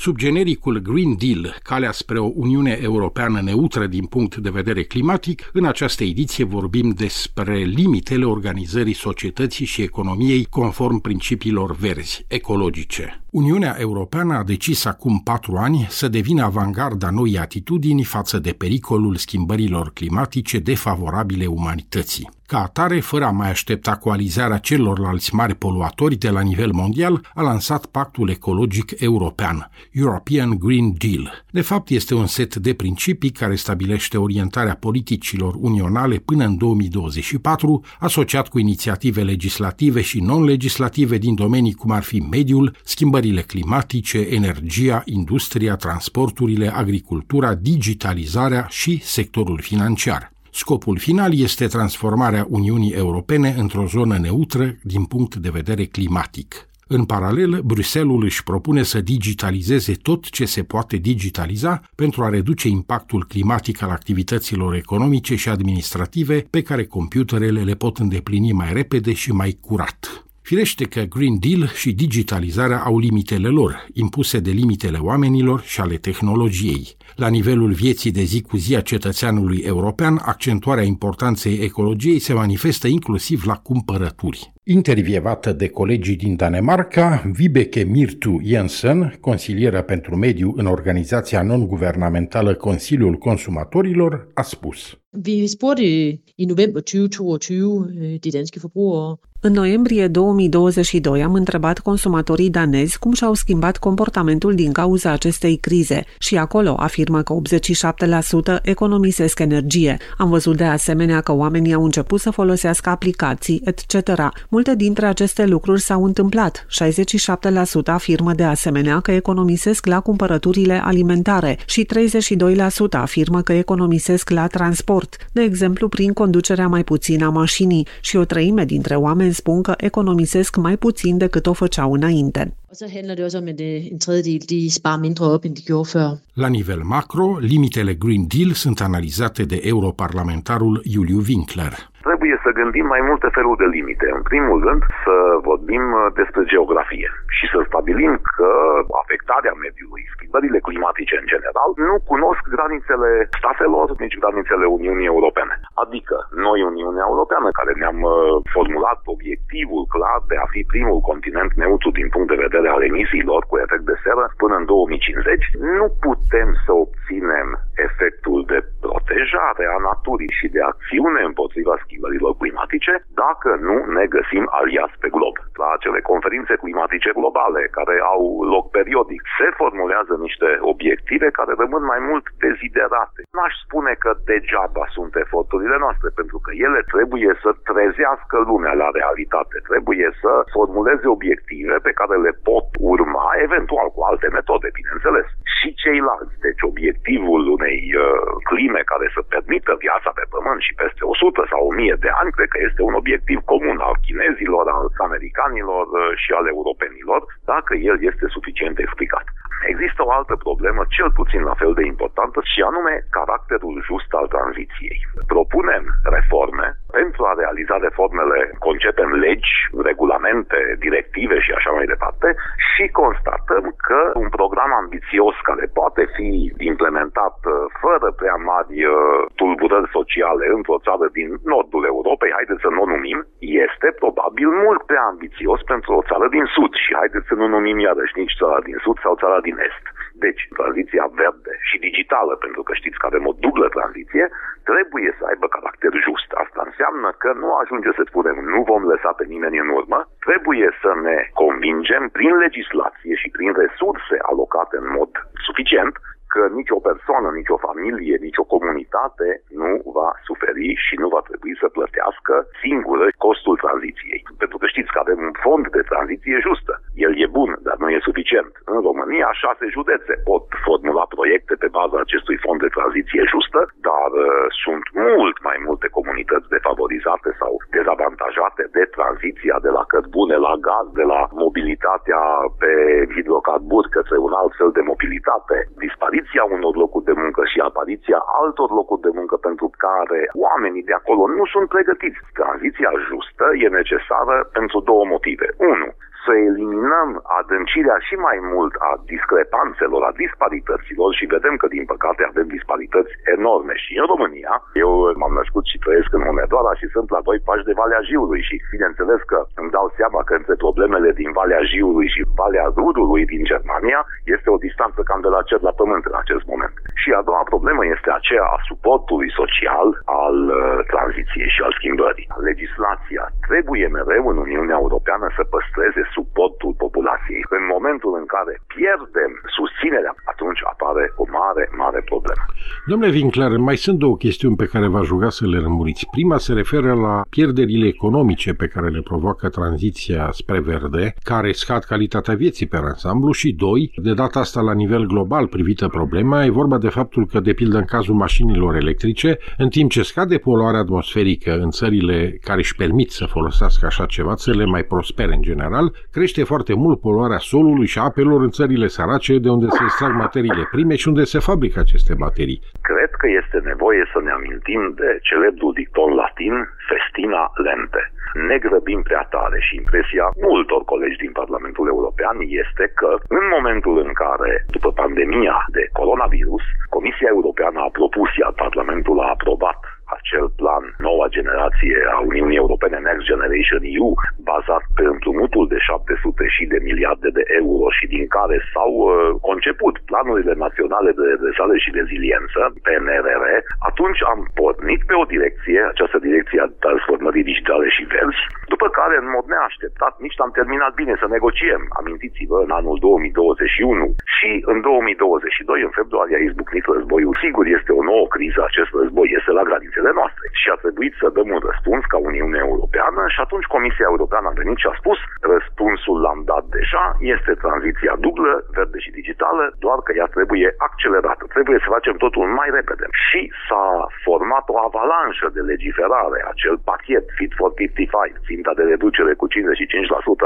Sub genericul Green Deal, calea spre o Uniune Europeană neutră din punct de vedere climatic, în această ediție vorbim despre limitele organizării societății și economiei conform principiilor verzi, ecologice. Uniunea Europeană a decis acum patru ani să devină avangarda noi atitudini față de pericolul schimbărilor climatice defavorabile umanității. Ca atare, fără a mai aștepta coalizarea celorlalți mari poluatori de la nivel mondial, a lansat Pactul Ecologic European, European Green Deal. De fapt, este un set de principii care stabilește orientarea politicilor unionale până în 2024, asociat cu inițiative legislative și non-legislative din domenii cum ar fi mediul, schimbările climatice, energia, industria, transporturile, agricultura, digitalizarea și sectorul financiar. Scopul final este transformarea Uniunii Europene într-o zonă neutră din punct de vedere climatic. În paralel, Bruselul își propune să digitalizeze tot ce se poate digitaliza pentru a reduce impactul climatic al activităților economice și administrative pe care computerele le pot îndeplini mai repede și mai curat. Firește că Green Deal și digitalizarea au limitele lor, impuse de limitele oamenilor și ale tehnologiei. La nivelul vieții de zi cu zi a cetățeanului european, accentuarea importanței ecologiei se manifestă inclusiv la cumpărături. Intervievată de colegii din Danemarca, Vibeke Mirtu Jensen, consilieră pentru mediu în organizația non-guvernamentală Consiliul Consumatorilor, a spus. Vi spurgte i november 2022 øh, de danske forbrugere. În noiembrie 2022 am întrebat consumatorii danezi cum și-au schimbat comportamentul din cauza acestei crize și acolo afirmă că 87% economisesc energie. Am văzut de asemenea că oamenii au început să folosească aplicații, etc. Multe dintre aceste lucruri s-au întâmplat. 67% afirmă de asemenea că economisesc la cumpărăturile alimentare și 32% afirmă că economisesc la transport, de exemplu prin conducerea mai puțină a mașinii și o treime dintre oameni spun că economisesc mai puțin decât o făceau înainte. Og så handler det også om, at en tredjedel de sparer mindre op, end de gjorde før. La nivel macro, limitele Green Deal sunt analizate de europarlamentarul Juliu Winkler. Trebuie să gândim mai multe feluri de limite. În primul rând, să vorbim uh, despre geografie și să stabilim că afectarea mediului, schimbările climatice în general, nu cunosc granițele statelor, nici granițele Uniunii Europene. Adică, noi, Uniunea Europeană, care ne-am uh, formulat obiectivul clar de a fi primul continent neutru din punct de vedere al emisiilor cu efect de seră până în 2050, nu putem să obținem efectul de protejare a naturii și de acțiune împotriva schimbărilor climatice dacă nu ne găsim aliați pe glob. La acele conferințe climatice globale care au loc periodic se formulează niște obiective care rămân mai mult deziderate. N-aș spune că degeaba sunt eforturile noastre, pentru că ele trebuie să trezească lumea la realitate, trebuie să formuleze obiective pe care le pot urma, eventual cu alte metode, bineînțeles, și ceilalți. Deci obiectivul unei uh, clime care să permită viața pe pământ și peste 100 sau 1000 de ani, cred că este un obiectiv comun al chinezilor, al americanilor uh, și al europenilor, dacă el este suficient explicat. Există o altă problemă, cel puțin la fel de importantă, și anume caracterul just al tranziției. Propunem reforme, pentru a realiza reformele concepem legi, regulamente, directive și așa mai departe și constatăm că un program ambițios care poate fi implementat uh, fără prea mari uh, tulburări sociale într-o țară din nordul Europei, haideți să nu o numim, este probabil mult prea ambițios pentru o țară din sud și haideți să nu numim iarăși nici țara din sud sau țara din est. Deci, tranziția verde și digitală, pentru că știți că avem o dublă tranziție, trebuie să aibă caracter just. Asta înseamnă că nu ajunge să spunem nu vom lăsa pe nimeni în urmă, trebuie să ne convingem prin legislație și prin resurse alocate în mod suficient că nicio persoană, nicio familie, nicio comunitate nu va suferi și nu va trebui să plătească singură costul tranziției. Pentru că știți că avem un fond de tranziție justă. El e bun, dar nu e suficient. În România, șase județe pot formula proiecte pe baza acestui fond de tranziție justă, dar uh, sunt mult mai multe comunități defavorizate sau dezavantajate de tranziția de la cărbune la gaz, de la mobilitatea pe hidrocarburi către un alt fel de mobilitate. Dispariția unor locuri de muncă și apariția altor locuri de muncă pentru care oamenii de acolo nu sunt pregătiți. Tranziția justă e necesară pentru două motive. Unu, să eliminăm adâncirea și mai mult a discrepanțelor, a disparităților și vedem că, din păcate, avem disparități enorme și în România. Eu m-am născut și trăiesc în Hunedoara și sunt la doi pași de Valea Jiului și, bineînțeles că îmi dau seama că între problemele din Valea Jiului și Valea Rudului din Germania este o distanță cam de la cer la pământ în acest moment. Și a doua problemă este aceea a suportului social al uh, tranziției și al schimbării. Legislația trebuie mereu în Uniunea Europeană să păstreze suportul populației. În momentul în care pierdem susținerea, atunci apare o mare, mare problemă. Domnule Winkler, mai sunt două chestiuni pe care v-aș ruga să le rămuriți. Prima se referă la pierderile economice pe care le provoacă tranziția spre verde, care scad calitatea vieții pe ansamblu și doi, de data asta la nivel global privită problema, e vorba de faptul că, de pildă în cazul mașinilor electrice, în timp ce scade poluarea atmosferică în țările care își permit să folosească așa ceva, țările mai prospere în general, crește foarte mult poluarea solului și apelor în țările sărace de unde se extrag materiile prime și unde se fabrică aceste baterii. Cred că este nevoie să ne amintim de celebrul dicton latin Festina Lente. Ne grăbim prea tare și impresia multor colegi din Parlamentul European este că în momentul în care, după pandemia de coronavirus, Comisia Europeană a propus, iar Parlamentul a aprobat acel plan noua generație a Uniunii Europene Next Generation EU, bazat pe împrumutul de 700 și de miliarde de euro și din care s-au uh, conceput planurile naționale de redresare și reziliență, PNRR, atunci am pornit pe o direcție, această direcție a transformării digitale și verzi, după care, în mod neașteptat, nici n-am terminat bine să negociem. Amintiți-vă, în anul 2021 și în 2022, în februarie, a izbucnit războiul. Sigur, este o nouă criză, acest război este la granițele noastre și a trebuit să dăm un răspuns ca Uniunea Europeană și atunci Comisia Europeană a venit și a spus răspunsul l-am dat deja, este tranziția dublă, verde și digitală, doar că ea trebuie accelerată. Trebuie să facem totul mai repede. Și s-a format o avalanșă de legiferare, acel pachet Fit for 55, ținta de reducere cu 55%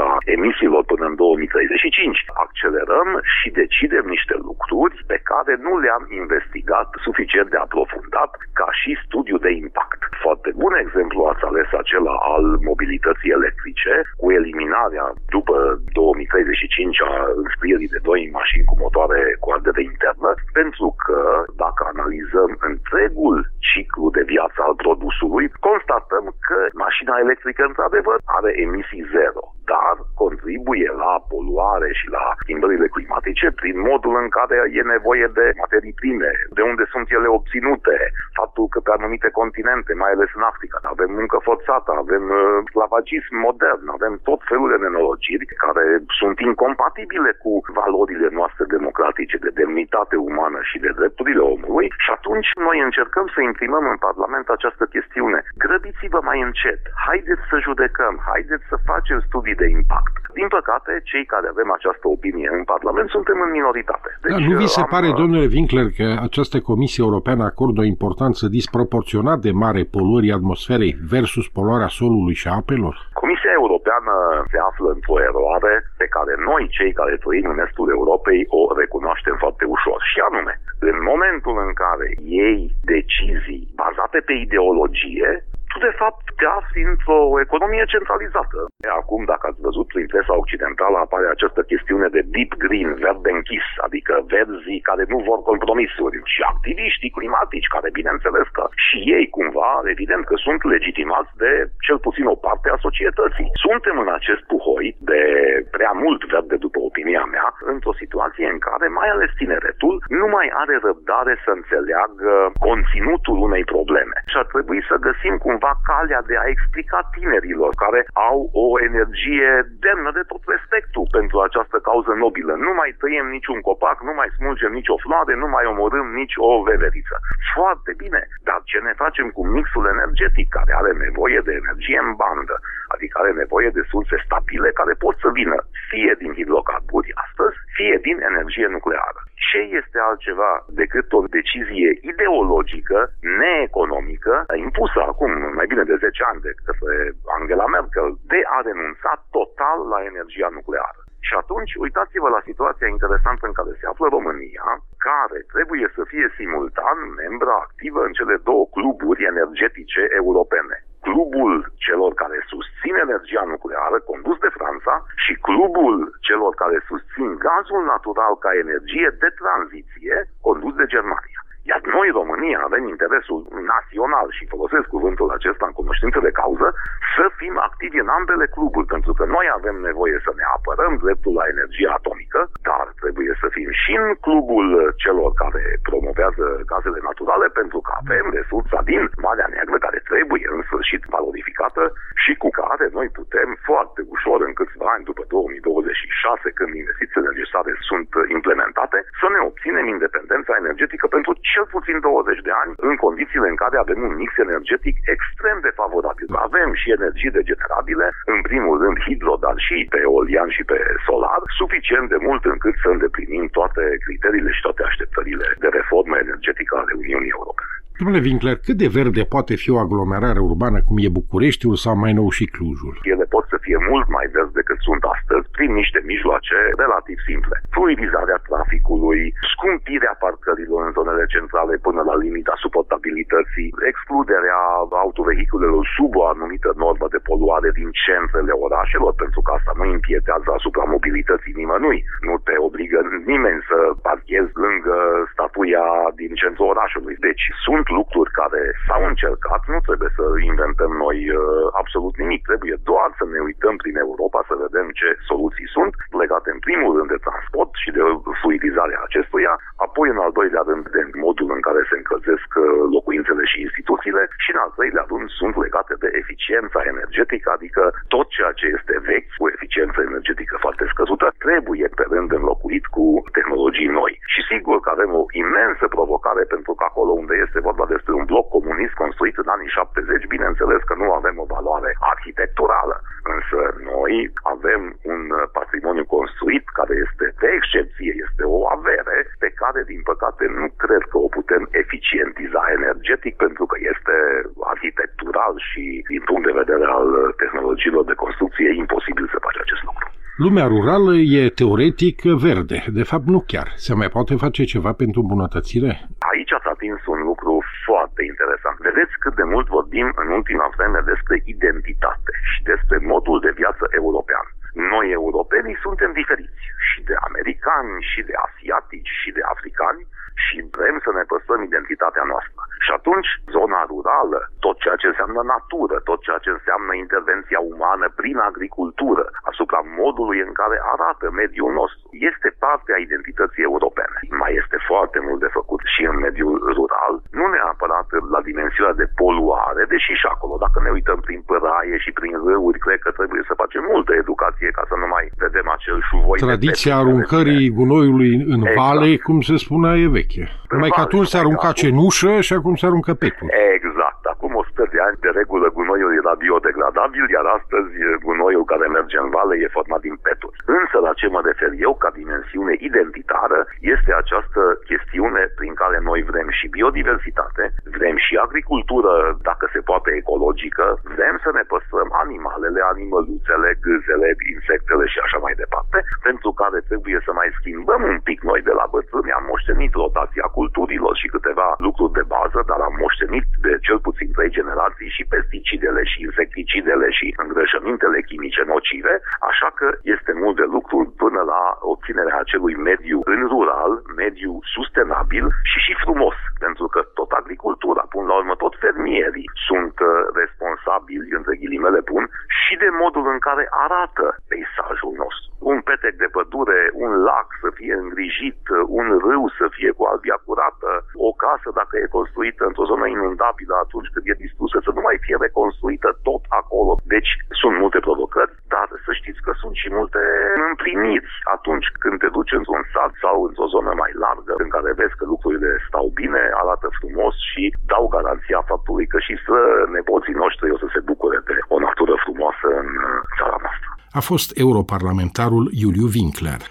a emisiilor până în 2035. Accelerăm și decidem niște lucruri pe care nu le-am investigat suficient de aprofundat ca și studiu de impact. Foarte bun exemplu ați ales acela al mobilității electrice, cu eliminarea după 2035 a înscrierii de noi mașini cu motoare cu ardere internă, pentru că dacă analizăm întregul ciclu de viață al produsului, constatăm că mașina electrică într-adevăr are emisii zero, dar contribuie la poluare și la schimbările climatice prin modul în care e nevoie de materii prime, de unde sunt ele obținute, faptul că pe anumite continente, mai ales în Africa, avem muncă forțată, avem uh, sclavagism modern, avem tot felul de nenorociri care sunt incompatibile cu valorile noastre democratice de demnitate umană și de drepturile omului și atunci noi încercăm să imprimăm în Parlament această chestiune. Grăbiți-vă mai încet, haideți să judecăm, haideți să facem studii de impact. Din păcate, cei care avem această opinie în Parlament suntem în minoritate. Deci, da, nu vi se am... pare, domnule Winkler, că această Comisie Europeană acordă o importanță disproporționat de mare poluării atmosferei versus poluarea solului și apelor? Comisia Europeană se află într-o eroare pe care noi, cei care trăim în estul Europei, o recunoaștem foarte ușor. Și anume, în momentul în care ei decizii bazate pe ideologie, tu de fapt te afli într-o economie centralizată. Acum, dacă ați văzut prin presa occidentală, apare această chestiune de deep green, verde închis, adică verzii care nu vor compromisuri și activiștii climatici, care bineînțeles că și ei cumva, evident că sunt legitimați de cel puțin o parte a societății. Suntem în acest puhoi de prea mult verde, după opinia mea, într-o situație în care mai ales tineretul nu mai are răbdare să înțeleagă conținutul unei probleme. Și ar trebui să găsim cumva cumva calea de a explica tinerilor care au o energie demnă de tot respectul pentru această cauză nobilă. Nu mai tăiem niciun copac, nu mai smulgem nicio floare, nu mai omorâm nici o veveriță. Foarte bine, dar ce ne facem cu mixul energetic care are nevoie de energie în bandă, adică are nevoie de surse stabile care pot să vină fie din hidrocarburi astăzi, fie din energie nucleară. Ce este altceva decât o decizie ideologică, neeconomică, impusă acum mai bine de 10 ani de către Angela Merkel, de a renunța total la energia nucleară. Și atunci, uitați-vă la situația interesantă în care se află România, care trebuie să fie simultan membra activă în cele două cluburi energetice europene clubul celor care susțin energia nucleară, condus de Franța, și clubul celor care susțin gazul natural ca energie de tranziție, condus de Germania. Iar noi, România, avem interesul național și folosesc cuvântul acesta în cunoștință de cauză, să fim activi în ambele cluburi, pentru că noi avem nevoie să ne apărăm dreptul la energie atomică, dar trebuie să fim și în clubul celor care promovează gazele naturale, pentru că avem resursa din Marea Neagră, care trebuie în sfârșit valorificată și cu care noi putem foarte ușor, în câțiva ani după 2026, când investițiile necesare sunt implementate, să ne obținem independența energetică pentru cel puțin 20 de ani, în condițiile în care avem un mix energetic extrem de favorabil. Avem și energii regenerabile, în primul rând hidro, dar și pe eolian și pe solar, suficient de mult încât să îndeplinim toate criteriile și toate așteptările de reformă energetică ale Uniunii Europene. Domnule Winkler, cât de verde poate fi o aglomerare urbană cum e Bucureștiul sau mai nou și Clujul? Ele pot să fie mult mai verzi decât sunt astăzi prin niște mijloace relativ simple. Fluidizarea traficului, scumpirea parcărilor în zonele centrale până la limita suportabilității, excluderea autovehiculelor sub o anumită normă de poluare din centrele orașelor, pentru că asta nu impietează asupra mobilității nimănui. Nu te obligă nimeni să parchezi lângă statuia din centrul orașului. Deci sunt sunt lucruri care s-au încercat, nu trebuie să inventăm noi uh, absolut nimic, trebuie doar să ne uităm prin Europa să vedem ce soluții sunt, legate în primul rând de transport și de fluidizarea acestuia, apoi în al doilea rând de modul în care se încălzesc uh, locuințele și instituțiile și în al treilea rând sunt legate de eficiența energetică, adică tot ceea ce este vechi cu eficiență energetică foarte scăzută trebuie pe rând înlocuit cu tehnologii noi. Și sigur că avem o imensă provocare pentru că acolo unde este vorba vorba despre un bloc comunist construit în anii 70, bineînțeles că nu avem o valoare arhitecturală, însă noi avem un patrimoniu construit care este de excepție, este o avere pe care, din păcate, nu cred că o putem eficientiza energetic pentru că este arhitectural și, din punct de vedere al tehnologiilor de construcție, imposibil să faci acest lucru. Lumea rurală e teoretic verde, de fapt nu chiar. Se mai poate face ceva pentru îmbunătățire? Aici ați atins un lucru foarte interesant. Vedeți cât de mult vorbim în ultima vreme despre identitate și despre modul de viață european. Noi, europenii, suntem diferiți și de americani, și de asiatici, și de africani și vrem să ne păstrăm identitatea noastră. Și atunci, zona rurală, tot ceea ce înseamnă natură, tot ceea ce înseamnă intervenția umană prin agricultură, asupra modului în care arată mediul nostru, este parte a identității europene. Mai este foarte mult de făcut și în mediul rural, nu neapărat la dimensiunea de poluare, deși și acolo, dacă ne uităm prin păraie și prin râuri, cred că trebuie să facem multă educație ca să nu mai vedem acel șuvoi. Tradiția aruncării gunoiului în exact. vale, cum se spunea, e veche. Numai că atunci se arunca cenușă și acum se aruncă petul. Exact. Acum 100 de ani, de regulă, gunoiul era biodegradabil, iar astăzi gunoiul care merge în vale e format din peturi. Însă, la ce mă refer eu ca dimensiune identitară, este această chestiune prin care noi vrem și biodiversitate, vrem și agricultură, dacă se poate ecologică, vrem să ne păstrăm animalele, animăluțele, gâzele, insectele și așa mai departe, pentru care trebuie să mai schimbăm un pic noi de la bătrâni. Am moștenit rotația culturilor și câteva lucruri de bază, dar am moștenit de cel puțin trei generații și pesticidele și insecticidele și îngrășămintele chimice nocive, așa că este mult de lucru până la obținerea acelui mediu în rural, mediu sustenabil și și frumos, pentru că tot agricultura, până la urmă tot fermierii sunt uh, responsabili, între ghilimele pun, și de modul în care arată peisajul nostru. Un petec de pădure, un lac să fie îngrijit, un râu să fie cu albia curată, o casă dacă e construită într-o zonă inundabilă atunci când e distrusă să nu mai fie reconstruită tot acolo. Deci sunt multe provocări, dar să știți că sunt și multe împliniri atunci când te duci într-un sat sau într-o zonă mai largă în care vezi că lucrurile stau bine, arată frumos și dau garanția faptului că și să nepoții noștri A fost europarlamentarul Iuliu Winkler.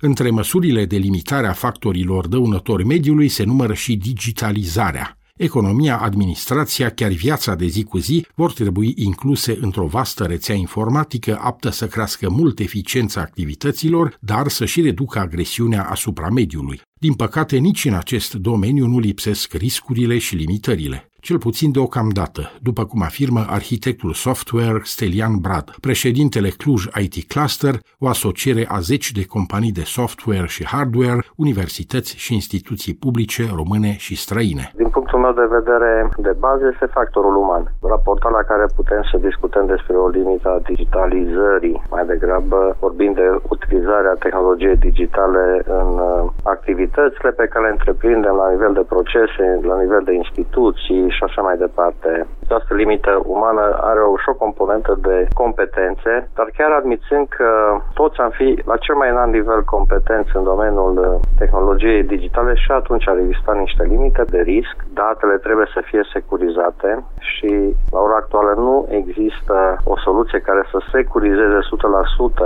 Între măsurile de limitare a factorilor dăunători mediului se numără și digitalizarea. Economia, administrația, chiar viața de zi cu zi vor trebui incluse într-o vastă rețea informatică aptă să crească mult eficiența activităților, dar să și reducă agresiunea asupra mediului. Din păcate, nici în acest domeniu nu lipsesc riscurile și limitările cel puțin deocamdată, după cum afirmă arhitectul software Stelian Brad, președintele Cluj IT Cluster, o asociere a zeci de companii de software și hardware, universități și instituții publice române și străine. Din punctul meu de vedere, de bază este factorul uman. Raportat la care putem să discutăm despre o limită a digitalizării, mai degrabă vorbind de utilizarea tehnologiei digitale în uh, activitățile pe care le întreprindem la nivel de procese, la nivel de instituții și așa mai departe. Această limită umană are o, și o componentă de competențe, dar chiar admițând că toți am fi la cel mai înalt nivel competenți în domeniul uh, tehnologiei digitale și atunci ar exista niște limite de risc. Datele trebuie să fie securizate și la ora actuală nu există o soluție care să securizeze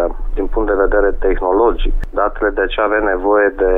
100% din punct de vedere tehnologic. Datele de aceea avem nevoie de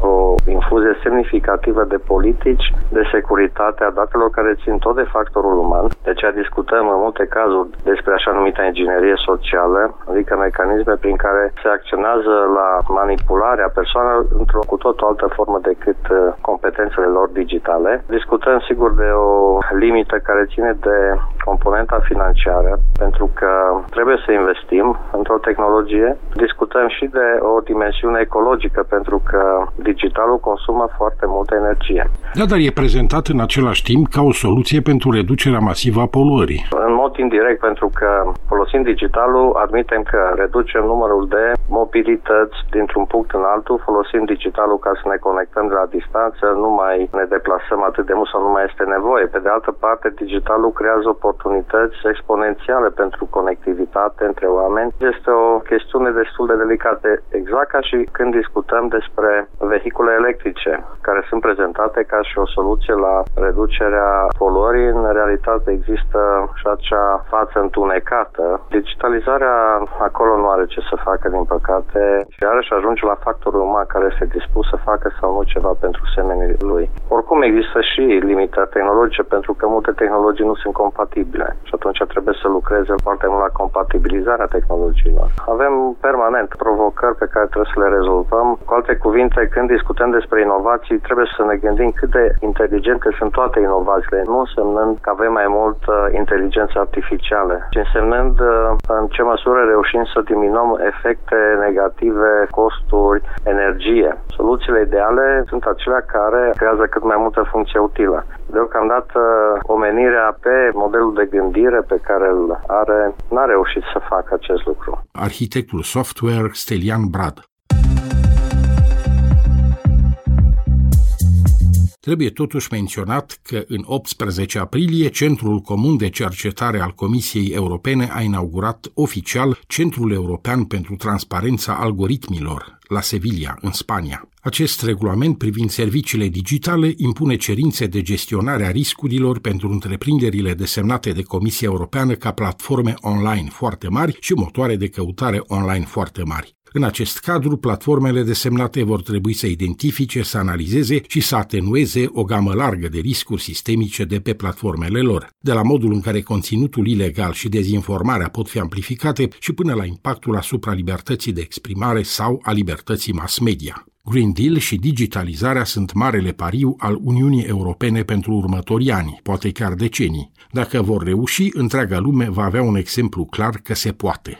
o infuzie semnificativă de politici de securitate a datelor care țin tot de factorul uman. De aceea discutăm în multe cazuri despre așa numită inginerie socială, adică mecanisme prin care se acționează la manipularea persoanelor într-o cu tot o altă formă decât uh, competențele lor digitale. Discutăm sigur de o limită care ține de componenta financiară, pentru că trebuie să investim într-o tehnologie. Discutăm și de o dimensiune ecologică, pentru că digitalul consumă foarte multă energie. Da, dar e prezentat în același timp ca o soluție pentru reducerea masivă a poluării. În mod indirect, pentru că folosind digitalul, admitem că reducem numărul de mobilități dintr-un punct în altul, folosind digitalul ca să ne conectăm de la distanță, nu mai ne deplasăm atât de mult sau nu mai este nevoie. Pe de altă parte, digitalul creează oportunități exponențiale pentru conectivitate între oameni. Este o chestiune destul de delicată, exact ca și când discutăm despre vehicule electrice, care sunt prezentate ca și o soluție la reducerea poluării. În realitate există și acea față întunecată. Digitalizarea acolo nu are ce să facă, din păcate, și iarăși ajunge la factorul uman care este dispus să facă sau nu ceva pentru semenii lui. Oricum există și limite tehnologice pentru că multe tehnologii nu sunt compatibile și atunci trebuie să lucreze foarte mult la compatibilizarea tehnologiilor. Avem permanent provocări pe care trebuie să le rezolvăm. Cu alte cuvinte, când discutăm despre inovații, trebuie să ne gândim cât de inteligente sunt toate inovațiile, nu însemnând că avem mai mult uh, inteligență artificială, ci însemnând uh, în ce măsură reușim să diminuăm efecte negative, costuri, energie. Soluțiile ideale sunt acelea care creează cât mai multă funcție utilă. Deocamdată, omenirea pe modelul de gândire pe care îl are n-a reușit să facă acest lucru. Arhitectul software Stelian Brad Trebuie totuși menționat că în 18 aprilie Centrul Comun de Cercetare al Comisiei Europene a inaugurat oficial Centrul European pentru Transparența Algoritmilor la Sevilla, în Spania. Acest regulament privind serviciile digitale impune cerințe de gestionare a riscurilor pentru întreprinderile desemnate de Comisia Europeană ca platforme online foarte mari și motoare de căutare online foarte mari. În acest cadru, platformele desemnate vor trebui să identifice, să analizeze și să atenueze o gamă largă de riscuri sistemice de pe platformele lor, de la modul în care conținutul ilegal și dezinformarea pot fi amplificate și până la impactul asupra libertății de exprimare sau a libertății mass media. Green Deal și digitalizarea sunt marele pariu al Uniunii Europene pentru următorii ani, poate chiar decenii. Dacă vor reuși, întreaga lume va avea un exemplu clar că se poate.